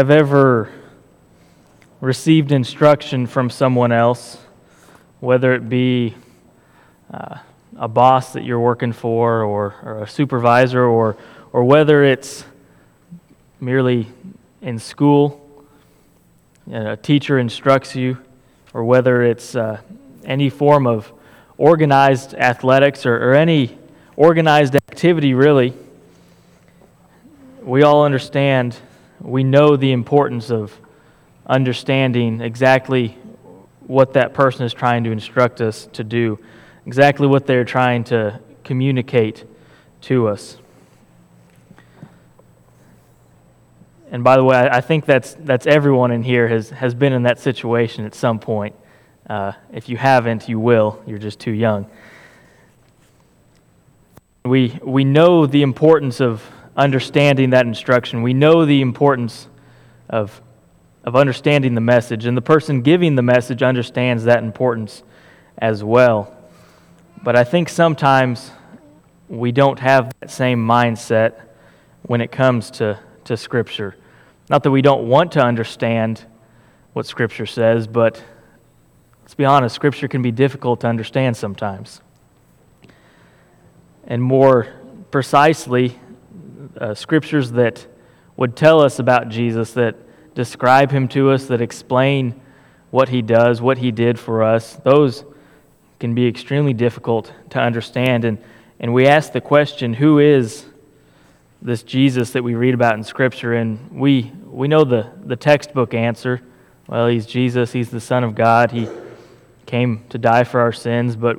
have ever received instruction from someone else, whether it be uh, a boss that you're working for, or, or a supervisor, or, or whether it's merely in school, a teacher instructs you, or whether it's uh, any form of organized athletics or, or any organized activity, really, we all understand, we know the importance of understanding exactly what that person is trying to instruct us to do, exactly what they're trying to communicate to us. And by the way, I think that's, that's everyone in here has, has been in that situation at some point. Uh, if you haven't, you will. You're just too young. We, we know the importance of understanding that instruction. We know the importance of, of understanding the message, and the person giving the message understands that importance as well. But I think sometimes we don't have that same mindset when it comes to, to Scripture. Not that we don't want to understand what Scripture says, but let's be honest, Scripture can be difficult to understand sometimes. And more precisely, uh, Scriptures that would tell us about Jesus, that describe him to us, that explain what he does, what he did for us, those can be extremely difficult to understand. And, and we ask the question who is this Jesus that we read about in Scripture? And we, we know the, the textbook answer. Well, he's Jesus, he's the Son of God, he came to die for our sins, but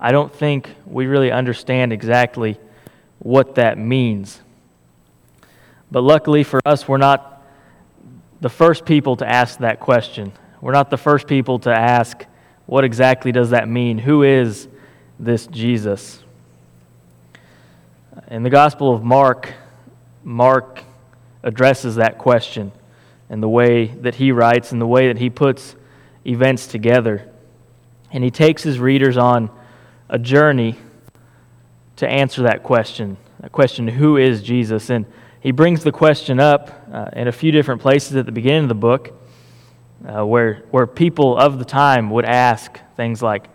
I don't think we really understand exactly what that means. But luckily for us, we're not the first people to ask that question. We're not the first people to ask, what exactly does that mean? Who is this Jesus? In the Gospel of Mark, Mark addresses that question in the way that he writes and the way that he puts events together. And he takes his readers on a journey to answer that question. That question, who is Jesus? And he brings the question up uh, in a few different places at the beginning of the book uh, where, where people of the time would ask things like,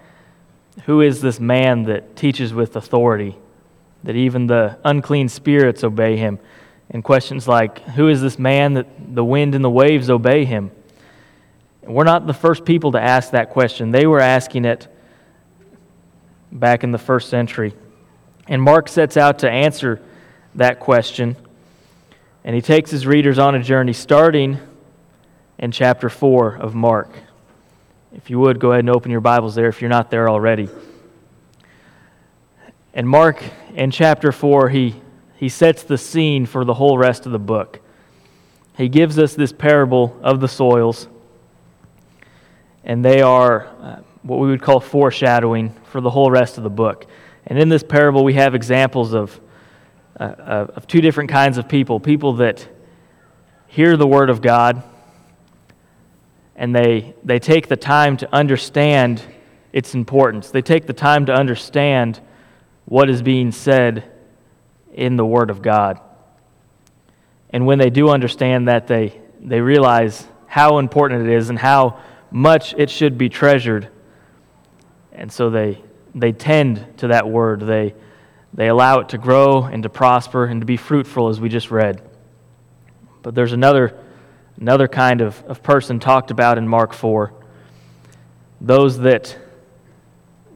Who is this man that teaches with authority, that even the unclean spirits obey him? And questions like, Who is this man that the wind and the waves obey him? We're not the first people to ask that question. They were asking it back in the first century. And Mark sets out to answer that question. And he takes his readers on a journey starting in chapter 4 of Mark. If you would, go ahead and open your Bibles there if you're not there already. And Mark, in chapter 4, he, he sets the scene for the whole rest of the book. He gives us this parable of the soils, and they are uh, what we would call foreshadowing for the whole rest of the book. And in this parable, we have examples of uh, of two different kinds of people people that hear the Word of God and they, they take the time to understand its importance. They take the time to understand what is being said in the Word of God. And when they do understand that, they, they realize how important it is and how much it should be treasured. And so they, they tend to that Word. They, they allow it to grow and to prosper and to be fruitful, as we just read. But there's another, another kind of, of person talked about in Mark 4 those that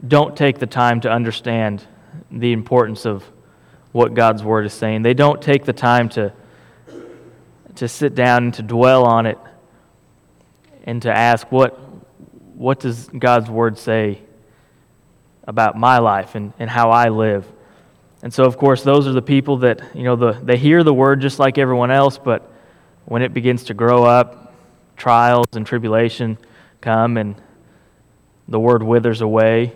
don't take the time to understand the importance of what God's Word is saying. They don't take the time to, to sit down and to dwell on it and to ask, what, what does God's Word say about my life and, and how I live? And so, of course, those are the people that, you know, the, they hear the word just like everyone else, but when it begins to grow up, trials and tribulation come and the word withers away.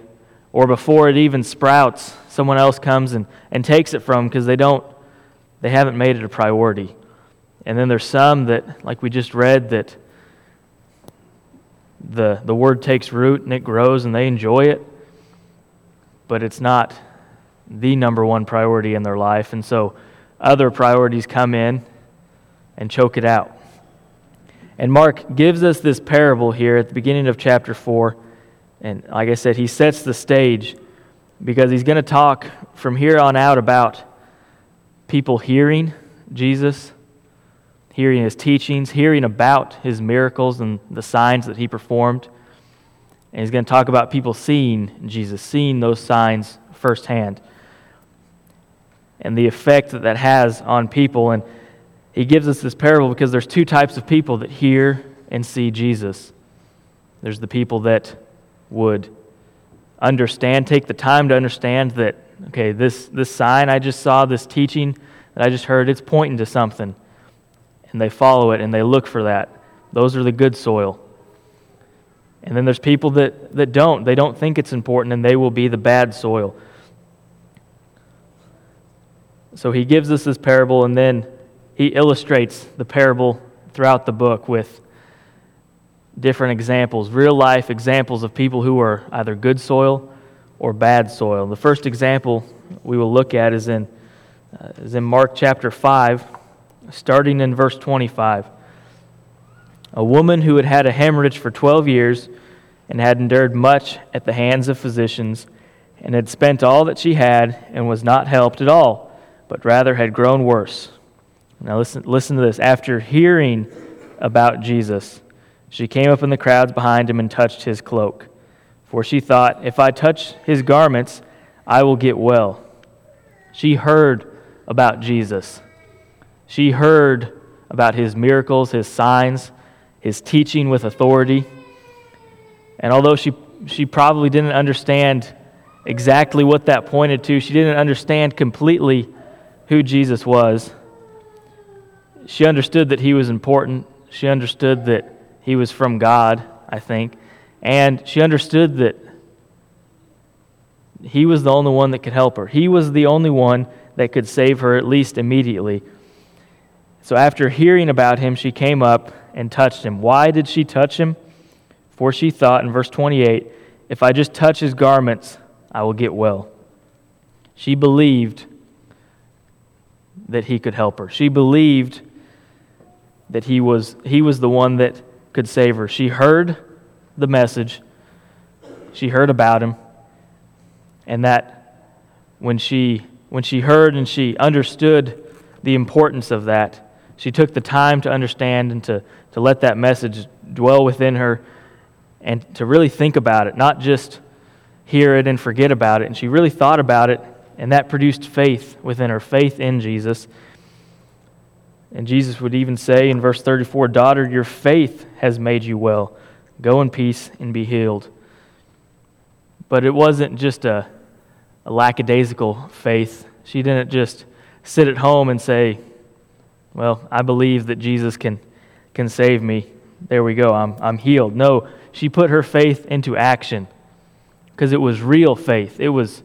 Or before it even sprouts, someone else comes and, and takes it from because they don't, they haven't made it a priority. And then there's some that, like we just read, that the, the word takes root and it grows and they enjoy it, but it's not the number one priority in their life. And so other priorities come in and choke it out. And Mark gives us this parable here at the beginning of chapter 4. And like I said, he sets the stage because he's going to talk from here on out about people hearing Jesus, hearing his teachings, hearing about his miracles and the signs that he performed. And he's going to talk about people seeing Jesus, seeing those signs firsthand, and the effect that that has on people. And he gives us this parable because there's two types of people that hear and see Jesus. There's the people that would understand, take the time to understand that, okay, this, this sign I just saw, this teaching that I just heard, it's pointing to something. And they follow it and they look for that. Those are the good soil. And then there's people that, that don't. They don't think it's important and they will be the bad soil. So he gives us this parable and then he illustrates the parable throughout the book with different examples, real life examples of people who are either good soil or bad soil. The first example we will look at is in, uh, is in Mark chapter 5, starting in verse 25. A woman who had had a hemorrhage for 12 years and had endured much at the hands of physicians and had spent all that she had and was not helped at all, but rather had grown worse. Now, listen, listen to this. After hearing about Jesus, she came up in the crowds behind him and touched his cloak. For she thought, If I touch his garments, I will get well. She heard about Jesus. She heard about his miracles, his signs, his teaching with authority. And although she, she probably didn't understand exactly what that pointed to, she didn't understand completely who Jesus was. She understood that he was important. She understood that he was from God, I think. And she understood that he was the only one that could help her. He was the only one that could save her, at least immediately. So after hearing about him, she came up and touched him. Why did she touch him? For she thought in verse 28 if I just touch his garments, I will get well. She believed that he could help her. She believed that he was, he was the one that could save her. She heard the message, she heard about him, and that when she, when she heard and she understood the importance of that, she took the time to understand and to, to let that message dwell within her and to really think about it, not just hear it and forget about it. And she really thought about it, and that produced faith within her faith in Jesus and Jesus would even say in verse 34 Daughter, your faith has made you well. Go in peace and be healed. But it wasn't just a, a lackadaisical faith. She didn't just sit at home and say, Well, I believe that Jesus can, can save me. There we go, I'm, I'm healed. No, she put her faith into action because it was real faith. It was,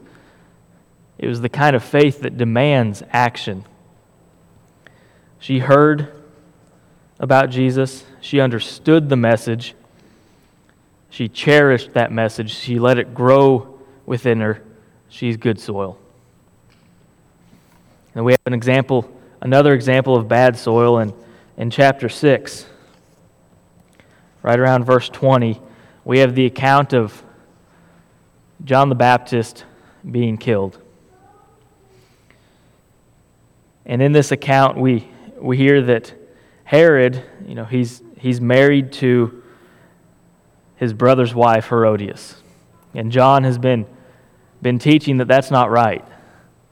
it was the kind of faith that demands action. She heard about Jesus, she understood the message, she cherished that message, she let it grow within her. She's good soil. And we have an example, another example of bad soil in, in chapter 6. Right around verse 20, we have the account of John the Baptist being killed. And in this account, we we hear that Herod, you know, he's, he's married to his brother's wife, Herodias. And John has been, been teaching that that's not right.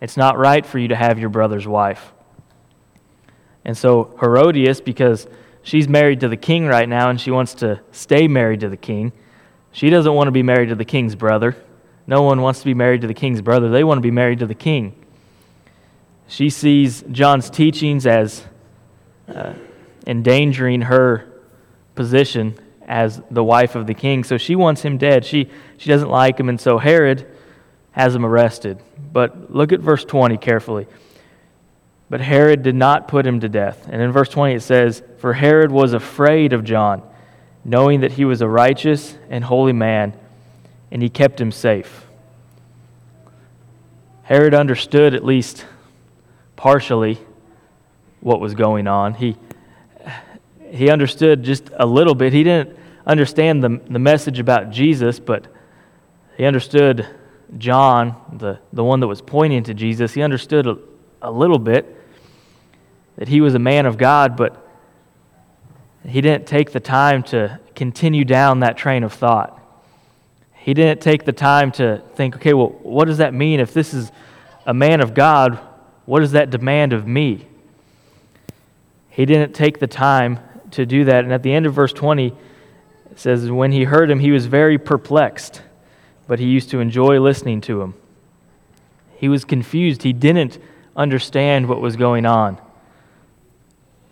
It's not right for you to have your brother's wife. And so Herodias, because she's married to the king right now and she wants to stay married to the king, she doesn't want to be married to the king's brother. No one wants to be married to the king's brother. They want to be married to the king. She sees John's teachings as uh, endangering her position as the wife of the king. So she wants him dead. She, she doesn't like him, and so Herod has him arrested. But look at verse 20 carefully. But Herod did not put him to death. And in verse 20 it says, For Herod was afraid of John, knowing that he was a righteous and holy man, and he kept him safe. Herod understood, at least partially, what was going on. He, he understood just a little bit. He didn't understand the, the message about Jesus, but he understood John, the, the one that was pointing to Jesus. He understood a, a little bit that he was a man of God, but he didn't take the time to continue down that train of thought. He didn't take the time to think, okay, well, what does that mean? If this is a man of God, what does that demand of me? He didn't take the time to do that. And at the end of verse 20, it says, When he heard him, he was very perplexed, but he used to enjoy listening to him. He was confused. He didn't understand what was going on,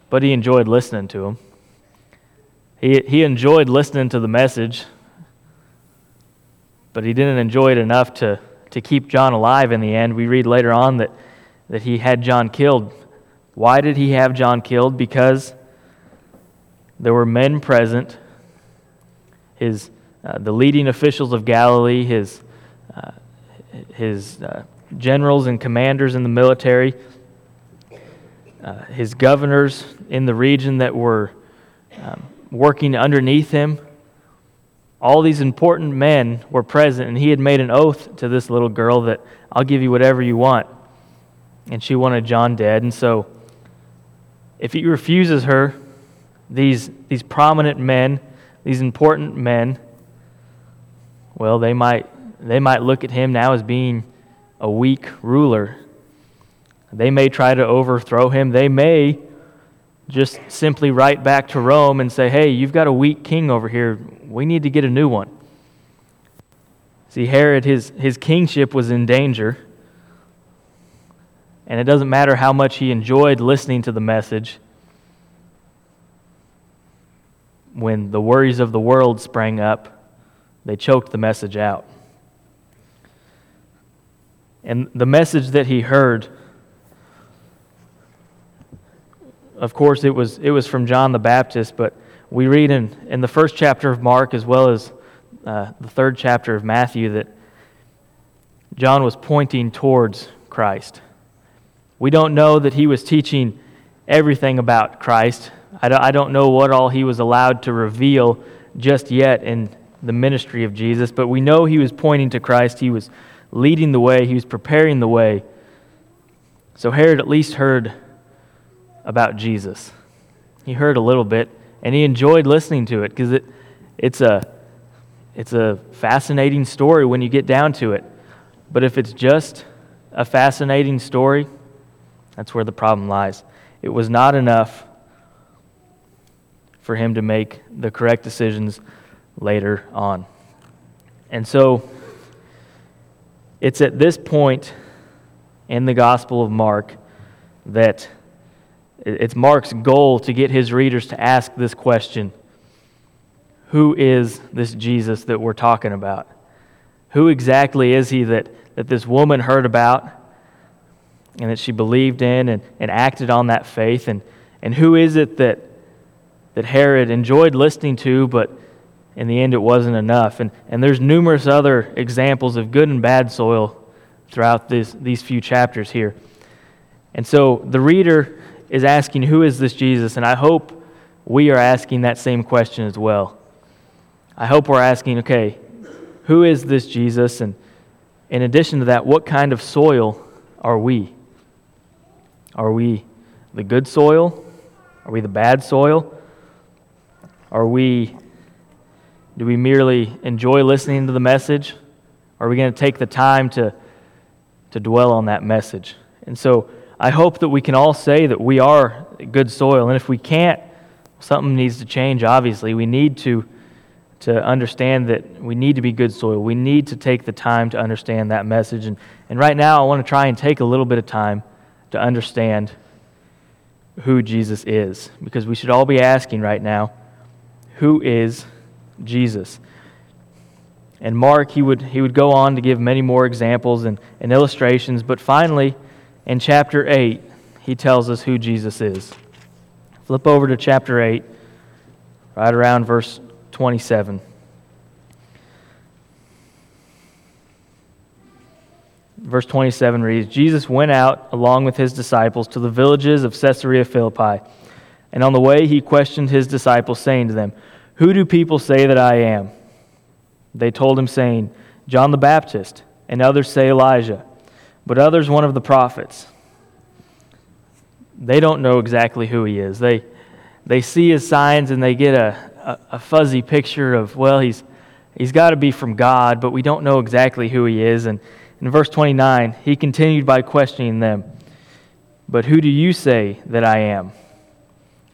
but he enjoyed listening to him. He, he enjoyed listening to the message, but he didn't enjoy it enough to, to keep John alive in the end. We read later on that, that he had John killed. Why did he have John killed? Because there were men present, his, uh, the leading officials of Galilee, his, uh, his uh, generals and commanders in the military, uh, his governors in the region that were um, working underneath him. All these important men were present, and he had made an oath to this little girl that I'll give you whatever you want. And she wanted John dead. And so, if he refuses her, these, these prominent men, these important men, well, they might, they might look at him now as being a weak ruler. They may try to overthrow him. They may just simply write back to Rome and say, hey, you've got a weak king over here. We need to get a new one. See, Herod, his, his kingship was in danger. And it doesn't matter how much he enjoyed listening to the message. When the worries of the world sprang up, they choked the message out. And the message that he heard of course, it was, it was from John the Baptist, but we read in, in the first chapter of Mark as well as uh, the third chapter of Matthew that John was pointing towards Christ. We don't know that he was teaching everything about Christ. I don't, know what all he was allowed to reveal just yet in the ministry of Jesus, but we know he was pointing to Christ. He was leading the way, he was preparing the way. So Herod at least heard about Jesus. He heard a little bit and he enjoyed listening to it because it, it's, a, it's a fascinating story when you get down to it. But if it's just a fascinating story, that's where the problem lies. It was not enough for him to make the correct decisions later on. And so it's at this point in the Gospel of Mark that it's Mark's goal to get his readers to ask this question Who is this Jesus that we're talking about? Who exactly is he that, that this woman heard about and that she believed in and, and acted on that faith? And, and who is it that, that Herod enjoyed listening to, but in the end it wasn't enough? And, and there's numerous other examples of good and bad soil throughout this, these few chapters here. And so the reader is asking, Who is this Jesus? And I hope we are asking that same question as well. I hope we're asking, okay, who is this Jesus? And in addition to that, what kind of soil are we? Are we the good soil? Are we the bad soil? Are we, do we merely enjoy listening to the message? Are we going to take the time to, to dwell on that message? And so, I hope that we can all say that we are good soil. And if we can't, something needs to change, obviously. We need to, to understand that we need to be good soil. We need to take the time to understand that message. And, and right now, I want to try and take a little bit of time to understand who Jesus is. Because we should all be asking right now, who is Jesus? And Mark, he would, he would go on to give many more examples and, and illustrations, but finally, in chapter 8, he tells us who Jesus is. Flip over to chapter 8, right around verse 27. Verse 27 reads Jesus went out along with his disciples to the villages of Caesarea Philippi. And on the way, he questioned his disciples, saying to them, Who do people say that I am? They told him, saying, John the Baptist, and others say Elijah, but others one of the prophets. They don't know exactly who he is. They, they see his signs and they get a, a, a fuzzy picture of, well, he's, he's got to be from God, but we don't know exactly who he is. And in verse 29, he continued by questioning them, But who do you say that I am?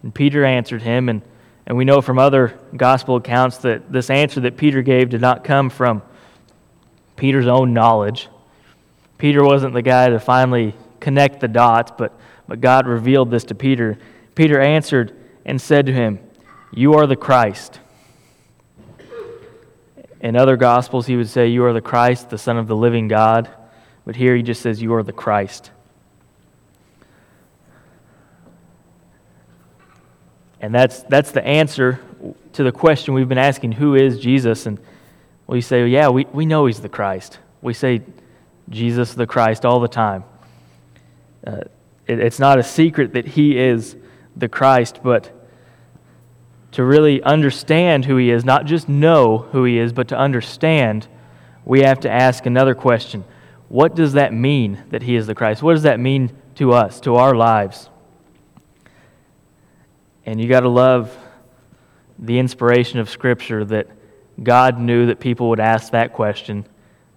And Peter answered him, and, and we know from other gospel accounts that this answer that Peter gave did not come from Peter's own knowledge. Peter wasn't the guy to finally connect the dots, but, but God revealed this to Peter. Peter answered and said to him, You are the Christ. In other gospels, he would say, You are the Christ, the Son of the living God. But here he just says, You are the Christ. And that's, that's the answer to the question we've been asking who is Jesus? And we say, yeah, we, we know he's the Christ. We say Jesus the Christ all the time. Uh, it, it's not a secret that he is the Christ, but to really understand who he is, not just know who he is, but to understand, we have to ask another question What does that mean that he is the Christ? What does that mean to us, to our lives? And you got to love the inspiration of Scripture that God knew that people would ask that question.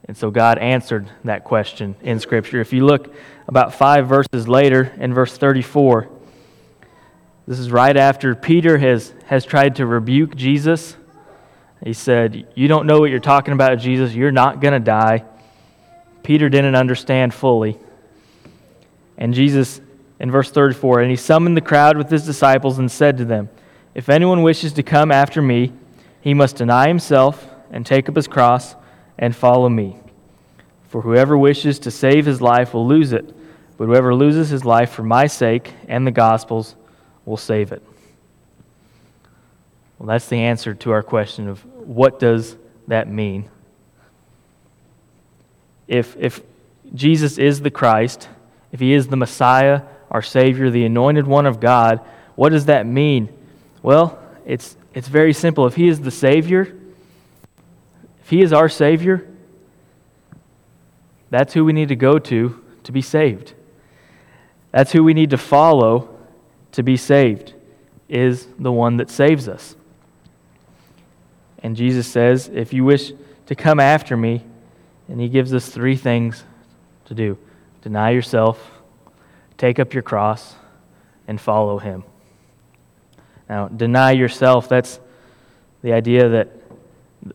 And so God answered that question in Scripture. If you look about five verses later in verse 34, this is right after Peter has, has tried to rebuke Jesus. He said, You don't know what you're talking about, Jesus. You're not going to die. Peter didn't understand fully. And Jesus in verse 34 And he summoned the crowd with his disciples and said to them, If anyone wishes to come after me, he must deny himself and take up his cross and follow me. For whoever wishes to save his life will lose it, but whoever loses his life for my sake and the gospel's will save it. Well, that's the answer to our question of what does that mean? If, if Jesus is the Christ, if he is the Messiah, our Savior, the anointed one of God, what does that mean? Well, it's, it's very simple. If He is the Savior, if He is our Savior, that's who we need to go to to be saved. That's who we need to follow to be saved, is the one that saves us. And Jesus says, If you wish to come after me, and He gives us three things to do deny yourself Take up your cross and follow him. Now, deny yourself, that's the idea that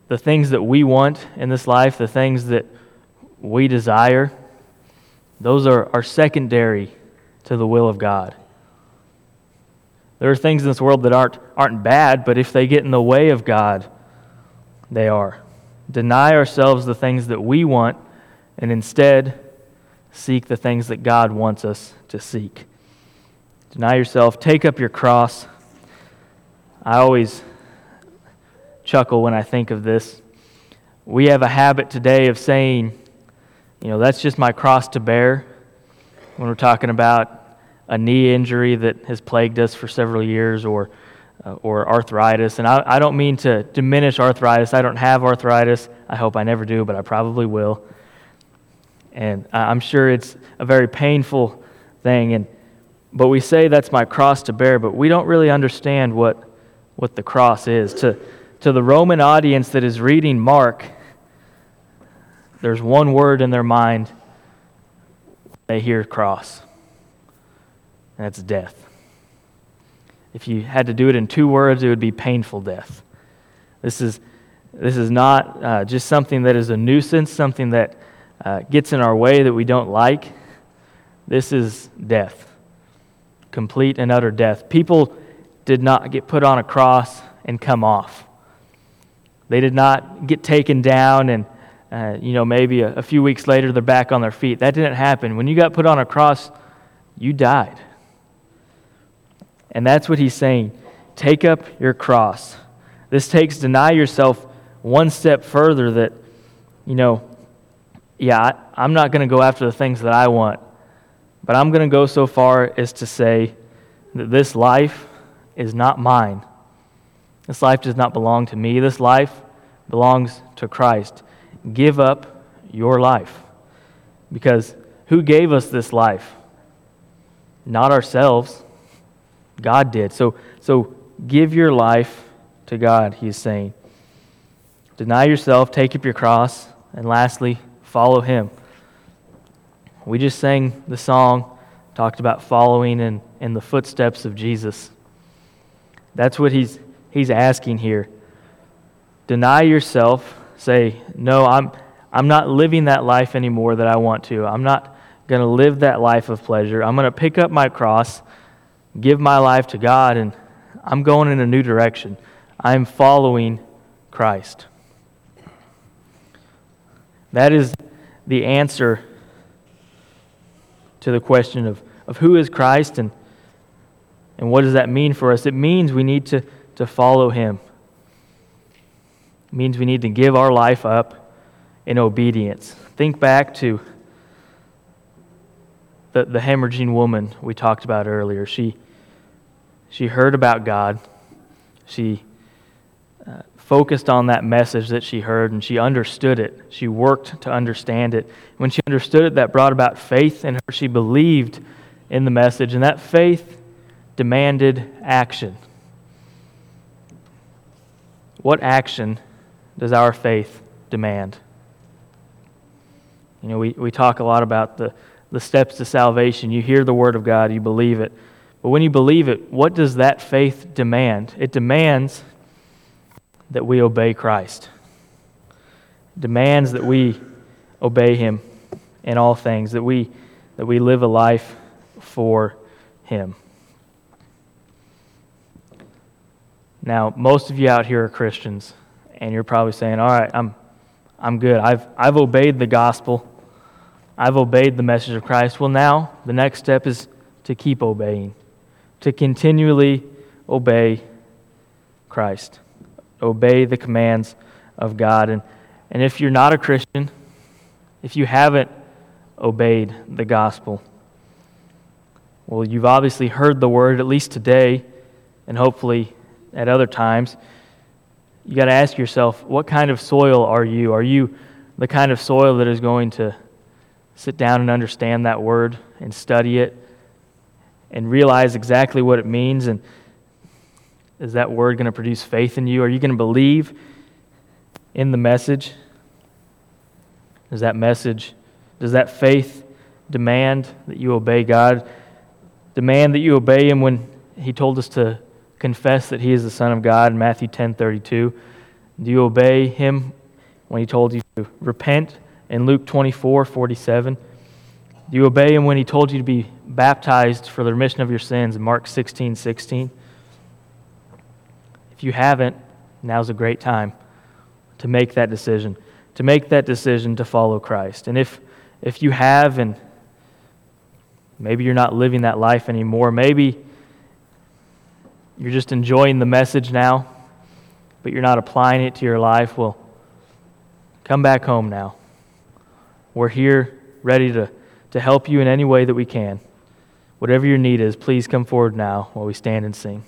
the things that we want in this life, the things that we desire, those are, are secondary to the will of God. There are things in this world that aren't, aren't bad, but if they get in the way of God, they are. Deny ourselves the things that we want and instead seek the things that God wants us to seek. Deny yourself, take up your cross. I always chuckle when I think of this. We have a habit today of saying, you know, that's just my cross to bear when we're talking about a knee injury that has plagued us for several years or, uh, or arthritis. And I, I don't mean to diminish arthritis. I don't have arthritis. I hope I never do, but I probably will. And I'm sure it's a very painful thing. And, but we say that's my cross to bear, but we don't really understand what, what the cross is. To, to the Roman audience that is reading Mark, there's one word in their mind they hear cross. That's death. If you had to do it in two words, it would be painful death. This is, this is not uh, just something that is a nuisance, something that uh, gets in our way that we don't like, this is death. Complete and utter death. People did not get put on a cross and come off. They did not get taken down and, uh, you know, maybe a, a few weeks later they're back on their feet. That didn't happen. When you got put on a cross, you died. And that's what he's saying. Take up your cross. This takes deny yourself one step further that, you know, yeah, I, am not going to go after the things that I want, but I'm going to go so far as to say that this life is not mine. This life does not belong to me. This life belongs to Christ. Give up your life. Because who gave us this life? Not ourselves. God did. So, so give your life to God, he's saying. Deny yourself, take up your cross, and lastly, follow him. We just sang the song, talked about following in, in the footsteps of Jesus. That's what he's, he's asking here. Deny yourself. Say, no, I'm, I'm not living that life anymore that I want to. I'm not going to live that life of pleasure. I'm going to pick up my cross, give my life to God, and I'm going in a new direction. I'm following Christ. That is the answer to the question of, of who is Christ and, and what does that mean for us. It means we need to, to follow him. It means we need to give our life up in obedience. Think back to the, the hemorrhaging woman we talked about earlier. She, she heard about God. She uh, focused on that message that she heard and she understood it. She worked to understand it. When she understood it, that brought about faith in her. She believed in the message, and that faith demanded action. What action does our faith demand? You know, we, we talk a lot about the, the steps to salvation. You hear the word of God, you believe it. But when you believe it, what does that faith demand? It demands that we obey Christ. It demands that we obey him in all things, that we, that we live a life for him. Now, most of you out here are Christians, and you're probably saying, All right, I'm, I'm good. I've, I've obeyed the gospel, I've obeyed the message of Christ. Well, now the next step is to keep obeying, to continually obey Christ obey the commands of God. And, and if you're not a Christian, if you haven't obeyed the gospel, well, you've obviously heard the word, at least today, and hopefully at other times. You got to ask yourself, what kind of soil are you? Are you the kind of soil that is going to sit down and understand that word and study it and realize exactly what it means and is that word going to produce faith in you? Are you going to believe in the message? Does that message, does that faith demand that you obey God? Demand that you obey Him when He told us to confess that He is the Son of God in Matthew 10 32? Do you obey Him when He told you to repent in Luke 24 47? Do you obey Him when He told you to be baptized for the remission of your sins in Mark 16 16? If you haven't, now's a great time to make that decision, to make that decision to follow Christ. And if, if you have, and maybe you're not living that life anymore, maybe you're just enjoying the message now, but you're not applying it to your life, well, come back home now. We're here ready to, to help you in any way that we can. Whatever your need is, please come forward now while we stand and sing.